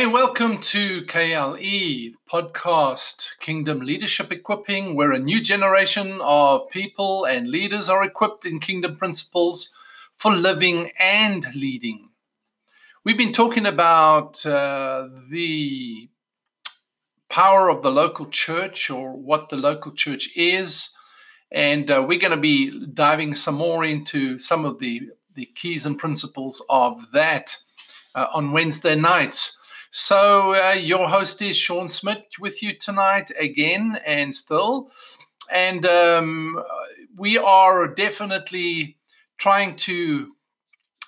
Hey, welcome to KLE podcast, Kingdom Leadership Equipping, where a new generation of people and leaders are equipped in kingdom principles for living and leading. We've been talking about uh, the power of the local church or what the local church is, and uh, we're going to be diving some more into some of the, the keys and principles of that uh, on Wednesday nights. So, uh, your host is Sean Smith with you tonight again and still. And um, we are definitely trying to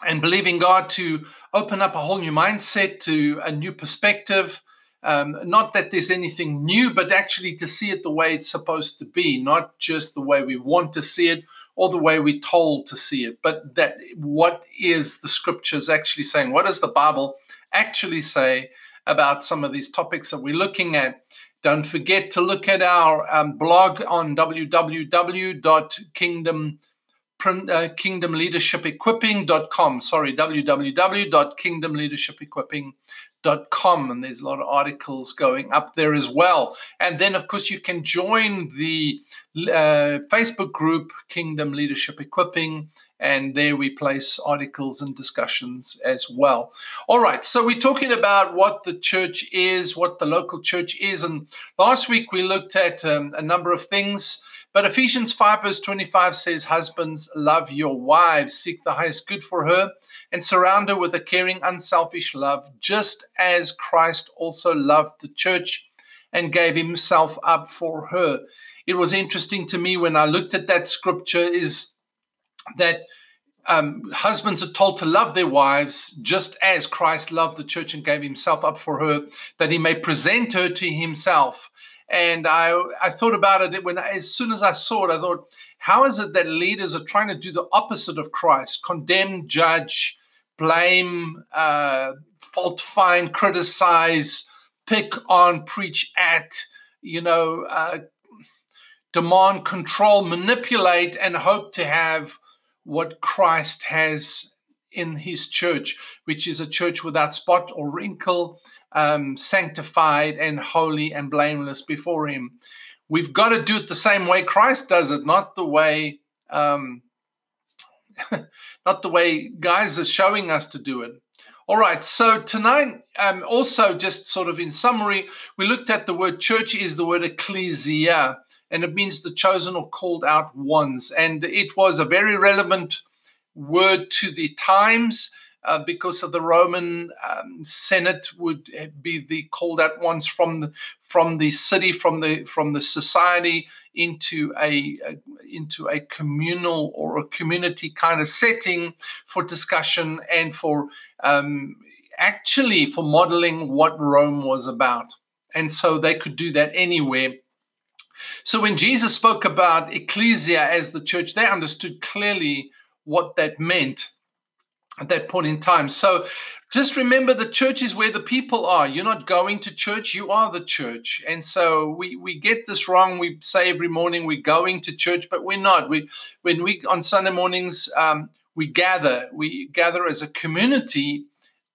and believing God to open up a whole new mindset, to a new perspective. Um, not that there's anything new, but actually to see it the way it's supposed to be, not just the way we want to see it or the way we're told to see it, but that what is the scriptures actually saying? What is the Bible actually say about some of these topics that we're looking at. Don't forget to look at our um, blog on www.kingdom uh, kingdomleadershipequipping.com. Sorry, www.kingdomleadershipequipping.com. And there's a lot of articles going up there as well. And then, of course, you can join the uh, Facebook group, Kingdom Leadership Equipping and there we place articles and discussions as well. All right, so we're talking about what the church is, what the local church is, and last week we looked at um, a number of things. But Ephesians 5, verse 25 says, Husbands, love your wives, seek the highest good for her, and surround her with a caring, unselfish love, just as Christ also loved the church and gave himself up for her. It was interesting to me when I looked at that scripture, is that um, husbands are told to love their wives just as Christ loved the church and gave himself up for her, that he may present her to himself. And I, I thought about it when as soon as I saw it, I thought, how is it that leaders are trying to do the opposite of Christ? Condemn, judge, blame, uh, fault find, criticize, pick on, preach at, you know, uh, demand control, manipulate, and hope to have what Christ has in his church, which is a church without spot or wrinkle, um, sanctified and holy and blameless before him. We've got to do it the same way Christ does it, not the way um, not the way guys are showing us to do it. All right, so tonight, um, also just sort of in summary, we looked at the word church is the word ecclesia and it means the chosen or called out ones. And it was a very relevant word to the times. Uh, because of the Roman um, Senate would be the called out ones from the from the city, from the from the society into a, a, into a communal or a community kind of setting for discussion and for um, actually for modeling what Rome was about. And so they could do that anywhere so when Jesus spoke about ecclesia as the church, they understood clearly what that meant at that point in time. So just remember the church is where the people are. You're not going to church, you are the church. And so we, we get this wrong. We say every morning we're going to church, but we're not. We when we on Sunday mornings um, we gather, we gather as a community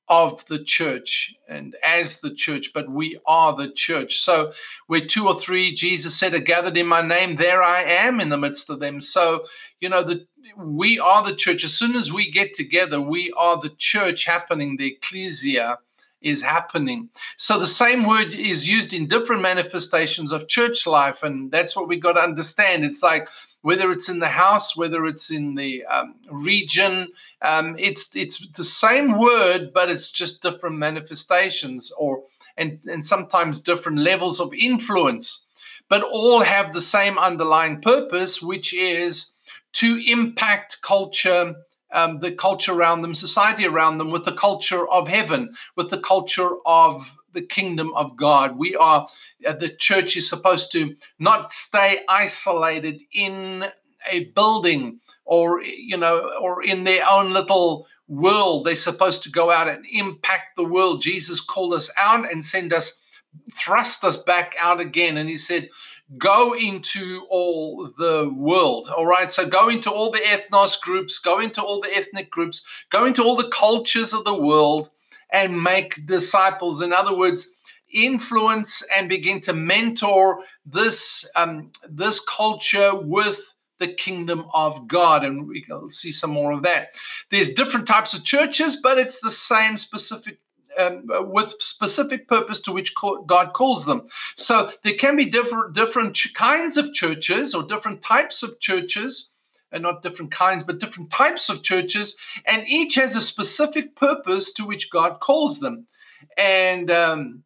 of the church and as the church, but we are the church. So, where two or three, Jesus said, are gathered in my name, there I am in the midst of them. So, you know, the, we are the church. As soon as we get together, we are the church happening, the ecclesia is happening. So the same word is used in different manifestations of church life, and that's what we got to understand. It's like whether it's in the house, whether it's in the um, region, um, it's it's the same word, but it's just different manifestations, or and and sometimes different levels of influence, but all have the same underlying purpose, which is to impact culture. Um, the culture around them, society around them, with the culture of heaven, with the culture of the kingdom of God. We are, uh, the church is supposed to not stay isolated in a building or, you know, or in their own little world. They're supposed to go out and impact the world. Jesus called us out and send us, thrust us back out again. And he said, go into all the world. All right. So go into all the ethnos groups, go into all the ethnic groups, go into all the cultures of the world and make disciples. In other words, influence and begin to mentor this um, this culture with the kingdom of God. And we'll see some more of that. There's different types of churches, but it's the same specific. Um, with specific purpose to which God calls them. So there can be different different kinds of churches or different types of churches, and not different kinds, but different types of churches, and each has a specific purpose to which God calls them. And um,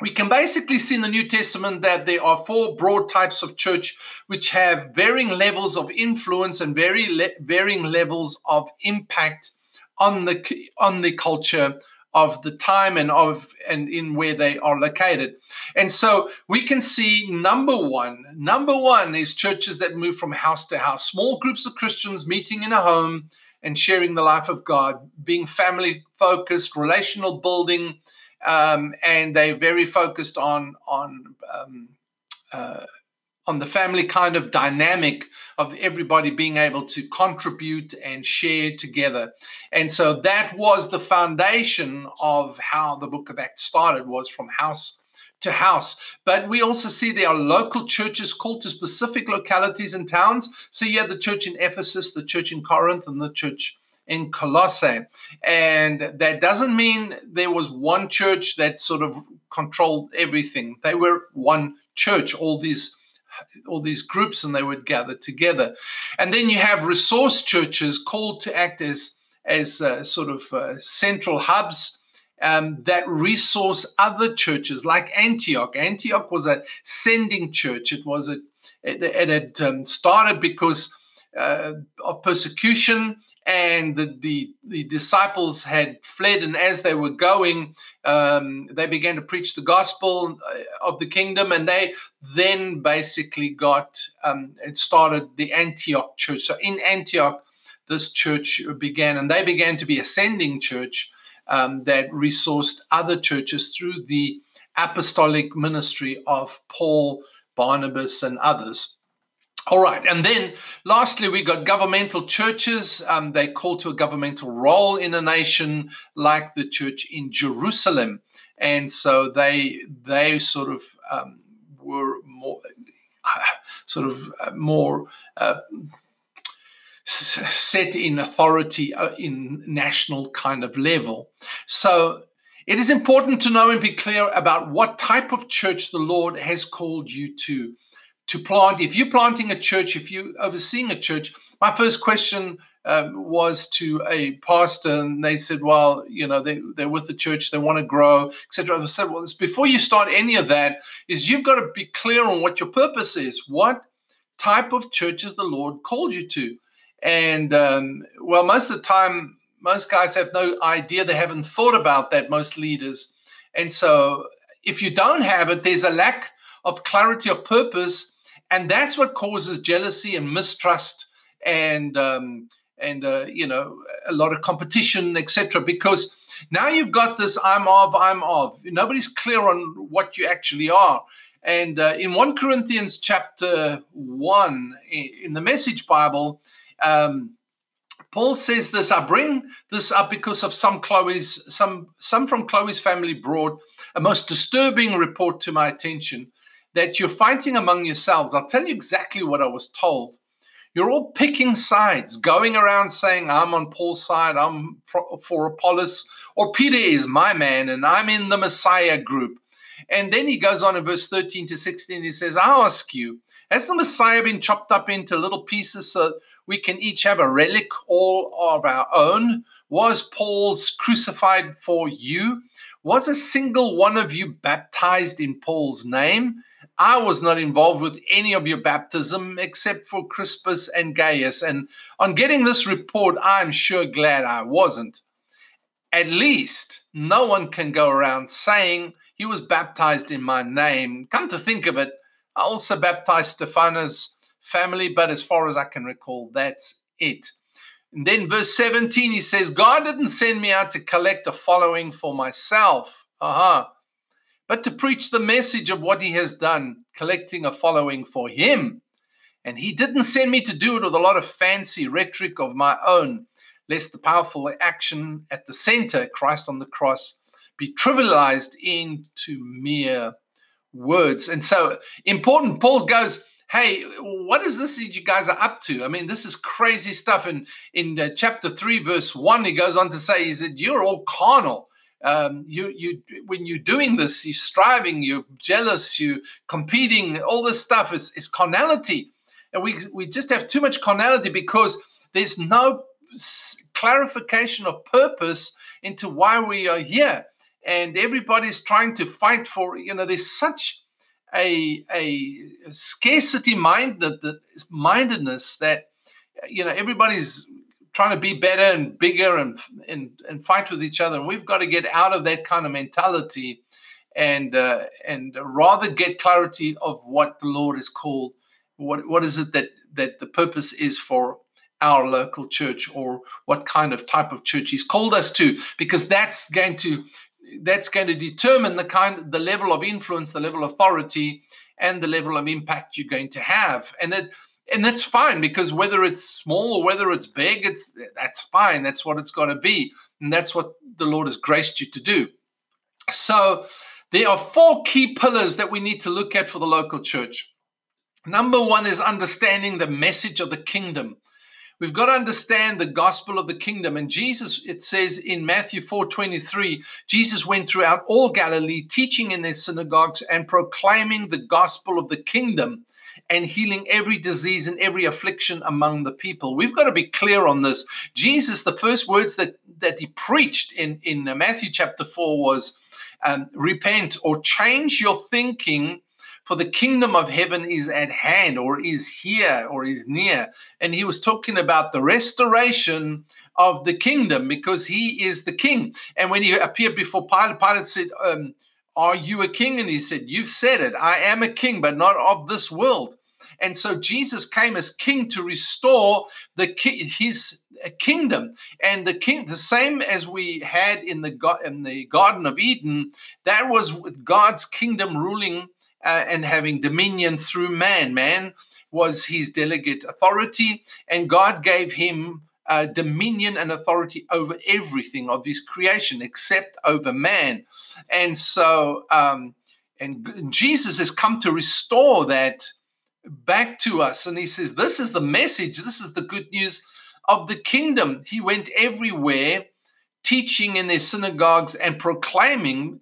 we can basically see in the New Testament that there are four broad types of church which have varying levels of influence and very le- varying levels of impact on the on the culture of the time and of and in where they are located. And so we can see number 1, number 1 is churches that move from house to house, small groups of Christians meeting in a home and sharing the life of God, being family focused, relational building, um, and they're very focused on on um, uh, on the family kind of dynamic of everybody being able to contribute and share together. And so that was the foundation of how the book of Acts started was from house to house. But we also see there are local churches called to specific localities and towns. So you have the church in Ephesus, the church in Corinth, and the church in Colossae. And that doesn't mean there was one church that sort of controlled everything. They were one church, all these all these groups and they would gather together. And then you have resource churches called to act as as uh, sort of uh, central hubs um, that resource other churches like Antioch. Antioch was a sending church. It was a it, it had um, started because uh, of persecution and the, the, the, disciples had fled and as they were going um, they began to preach the gospel uh, of the kingdom and they then basically got um, it started the antioch church. So in antioch this church began and they began to be a sending church um, that resourced other churches through the apostolic ministry of paul barnabas and others all right, and then lastly, we got governmental churches. Um, they call to a governmental role in a nation, like the church in Jerusalem, and so they they sort of um, were more sort of uh, more. Uh, set in authority uh, in national kind of level. So it is important to know and be clear about what type of church the Lord has called you to to plant. If you're planting a church, if you're overseeing a church, my first question um, was to a pastor, and they said, "Well, you know, they they're with the church, they want to grow, etc." I said, "Well, before you start any of that, is you've got to be clear on what your purpose is. What type of church is the Lord called you to?" And um, well, most of the time, most guys have no idea. They haven't thought about that. Most leaders, and so if you don't have it, there's a lack of clarity of purpose and that's what causes jealousy and mistrust and um, and uh, you know a lot of competition etc because now you've got this i'm of i'm of. Nobody's clear on what you actually are. And uh, in 1 corinthians chapter 1 in the message bible um, paul says this i bring this up because of some chloe's some some from chloe's family brought a most disturbing report to my attention that you're fighting among yourselves. I'll tell you exactly what I was told. You're all picking sides, going around saying, I'm on Paul's side, I'm for, Apollos, or Peter is my man, and I'm in the Messiah group. And then he goes on in verse 13 to 16, he says, I ask you, has the Messiah been chopped up into little pieces so we can each have a relic all of our own? Was Paul's crucified for you? Was a single one of you baptized in Paul's name? I was not involved with any of your baptism except for Crispus and Gaius. And on getting this report, I'm sure glad I wasn't. At least no one can go around saying he was baptized in my name. Come to think of it, I also baptized Stephanas' family, but as far as I can recall, that's it. And then verse 17, he says, God didn't send me out to collect a following for myself. Uh-huh but to preach the message of what he has done, collecting a following for him. And he didn't send me to do it with a lot of fancy rhetoric of my own. lest the powerful action at the center, Christ on the cross, be trivialized into mere words. And so important, Paul goes, hey, what is this that you guys are up to? I mean, this is crazy stuff. And in uh, chapter 3, verse 1, he goes on to say, he said, you're all carnal. Um, you, you, when you're doing this, you're striving, you're jealous, you're competing, all this stuff is, is carnality. And we, we just have too much carnality because there's no clarification of purpose into why we are here. And everybody's trying to fight for, you know, there's such a, a scarcity minded, mindedness that, you know, everybody's trying to be better and bigger and, and, and fight with each other. And we've got to get out of that kind of mentality and, uh, and rather get clarity of what the Lord is called. What, what is it that, that the purpose is for our local church or what kind of type of church he's called us to because that's going to that's going to determine the kind the level of influence the level of authority and the level of impact you're going to have and it and that's fine because whether it's small or whether it's big it's that's fine that's what it's got to be and that's what the lord has graced you to do. So there are four key pillars that we need to look at for the local church. Number one is understanding the message of the kingdom. We've got to understand the gospel of the kingdom. And Jesus, it says in Matthew 4 23, Jesus went throughout all Galilee, teaching in their synagogues and proclaiming the gospel of the kingdom and healing every disease and every affliction among the people. We've got to be clear on this. Jesus, the first words that, that he preached in, in Matthew chapter 4 was um, repent or change your thinking for the kingdom of heaven is at hand, or is here, or is near. And he was talking about the restoration of the kingdom because he is the king. And when he appeared before Pilate, Pilate said, um, Are you a king? And he said, You've said it. I am a king, but not of this world. And so Jesus came as king to restore the his kingdom, and the king, the same as we had in the in the Garden of Eden. That was with God's kingdom ruling uh, and having dominion through man. Man was his delegate authority, and God gave him uh, dominion and authority over everything of his creation except over man. And so, um, and Jesus has come to restore that back to us. And he says, This is the message, this is the good news of the kingdom. He went everywhere teaching in their synagogues and proclaiming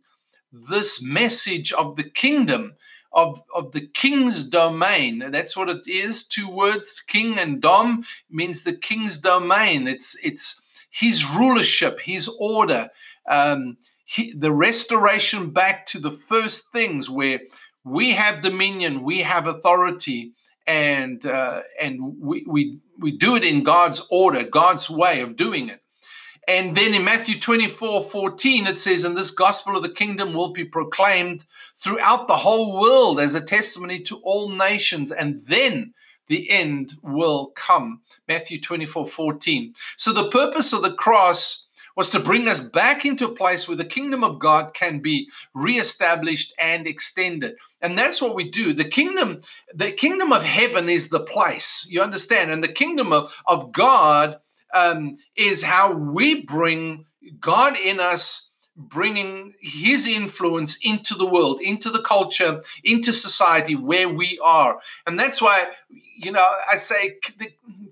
this message of the kingdom of, of the king's domain. That's what it is. Two words, king and dom, means the king's domain. It's it's his rulership, his order, um, he, the restoration back to the first things where we have dominion, we have authority, and uh, and we, we we do it in God's order, God's way of doing it. And then in Matthew 24 14, it says, And this gospel of the kingdom will be proclaimed throughout the whole world as a testimony to all nations, and then the end will come. Matthew 24 14. So the purpose of the cross was to bring us back into a place where the kingdom of God can be reestablished and extended. And that's what we do. The kingdom, the kingdom of heaven is the place. You understand? And the kingdom of, of God um, is how we bring God in us, bringing His influence into the world, into the culture, into society where we are. And that's why, you know, I say the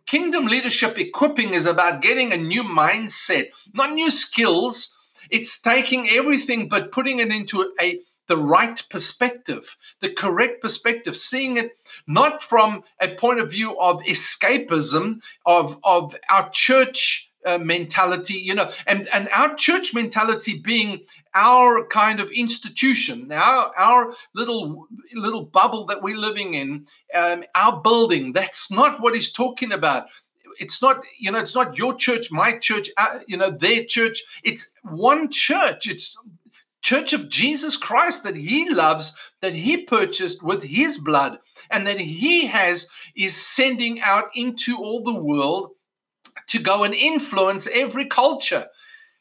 kingdom leadership equipping is about getting a new mindset, not new skills. It's taking everything but putting it into a the right perspective, the correct perspective, seeing it not from a point of view of escapism of, of our church uh, mentality, you know, and, and our church mentality being our kind of institution, our, our little little bubble that we're living in, um, our building. That's not what he's talking about it's not you know it's not your church my church uh, you know their church it's one church it's church of Jesus Christ that he loves, that he purchased with his blood, and that he has is sending out into all the world to go and influence every culture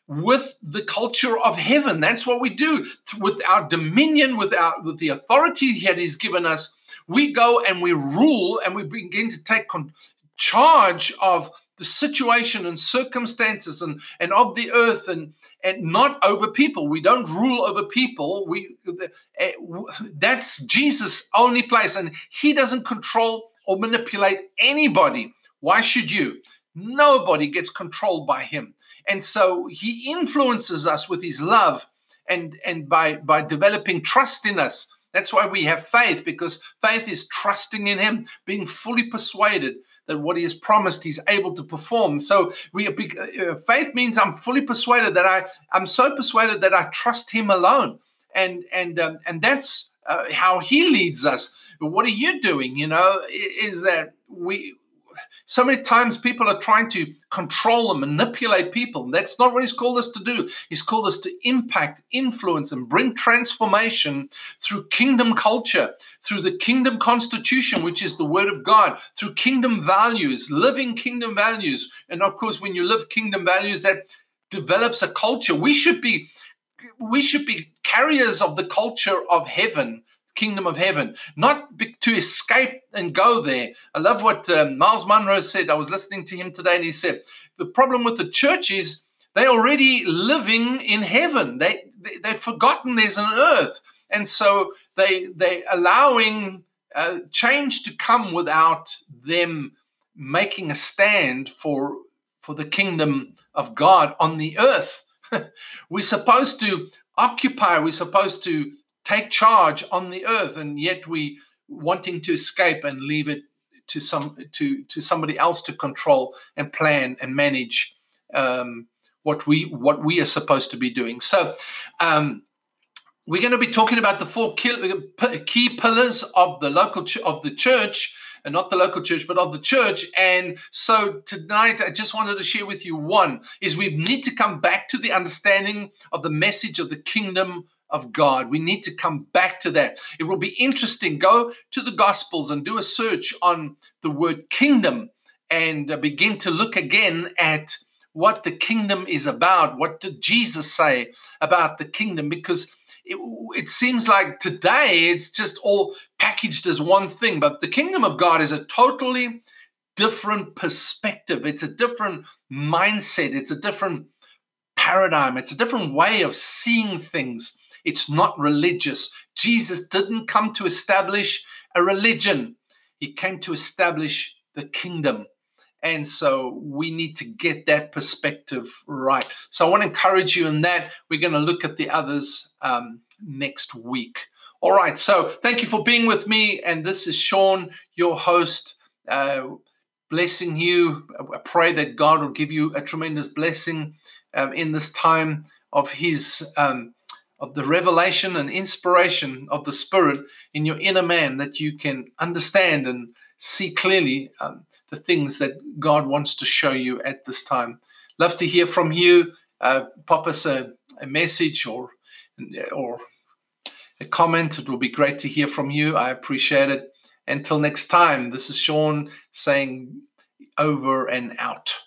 with the culture of heaven. That's what we do with our dominion, with our with the authority that he's given us. We go and we rule and we begin to take con- charge of the situation and circumstances and, and of the earth and and not over people. We don't rule over people. We uh, that's Jesus' only place, and He doesn't control or manipulate anybody. Why should you? Nobody gets controlled by Him, and so He influences us with His love and and by by developing trust in us. That's why we have faith because faith is trusting in Him, being fully persuaded that what he has promised he's able to perform. So we uh, faith means i'm fully persuaded that i i'm so persuaded that i trust him alone. And and um, and that's uh, how he leads us. What are you doing? You know is that we so many times people are trying to control and manipulate people. That's not what he's called us to do. He's called us to impact, influence, and bring transformation through kingdom culture, through the kingdom constitution, which is the word of God, through kingdom values, living kingdom values. And of course, when you live kingdom values, that develops a culture. We should be we should be carriers of the culture of heaven kingdom of heaven, not to escape and go there. I love what um, Myles Munroe said. I was listening to him today, and he said the problem with the church is they're already living in heaven. They, they they've forgotten there's an earth, and so they they allowing uh, change to come without them making a stand for for the kingdom of God on the earth. we're supposed to occupy. We're supposed to take charge on the earth, and yet we wanting to escape and leave it to some to to somebody else to control and plan and manage um, what we what we are supposed to be doing. So. Um, we're going to be talking about the four key pillars of the local ch- of the church and not the local church but of the church and so tonight i just wanted to share with you one is we need to come back to the understanding of the message of the kingdom of God. We need to come back to that. It will be interesting. Go to the Gospels and do a search on the word kingdom and uh, begin to look again at what the kingdom is about. What did Jesus say about the kingdom? Because it, it seems like today it's just all packaged as one thing, but the kingdom of God is a totally different perspective. It's a different mindset. It's a different paradigm. It's a different way of seeing things. It's not religious. Jesus didn't come to establish a religion, he came to establish the kingdom. And so we need to get that perspective right. So I want to encourage you in that. We're going to look at the others um, next week. All right. So thank you for being with me. And this is Sean, your host. Uh, blessing you. I pray that God will give you a tremendous blessing um, in this time of His um, of the revelation and inspiration of the Spirit in your inner man that you can understand and see clearly um, the things that God wants to show you at this time. Love to hear from you. Uh, pop us a, a message or or a comment. It will be great to hear from you. I appreciate it. Until next time, this is Sean saying over and out.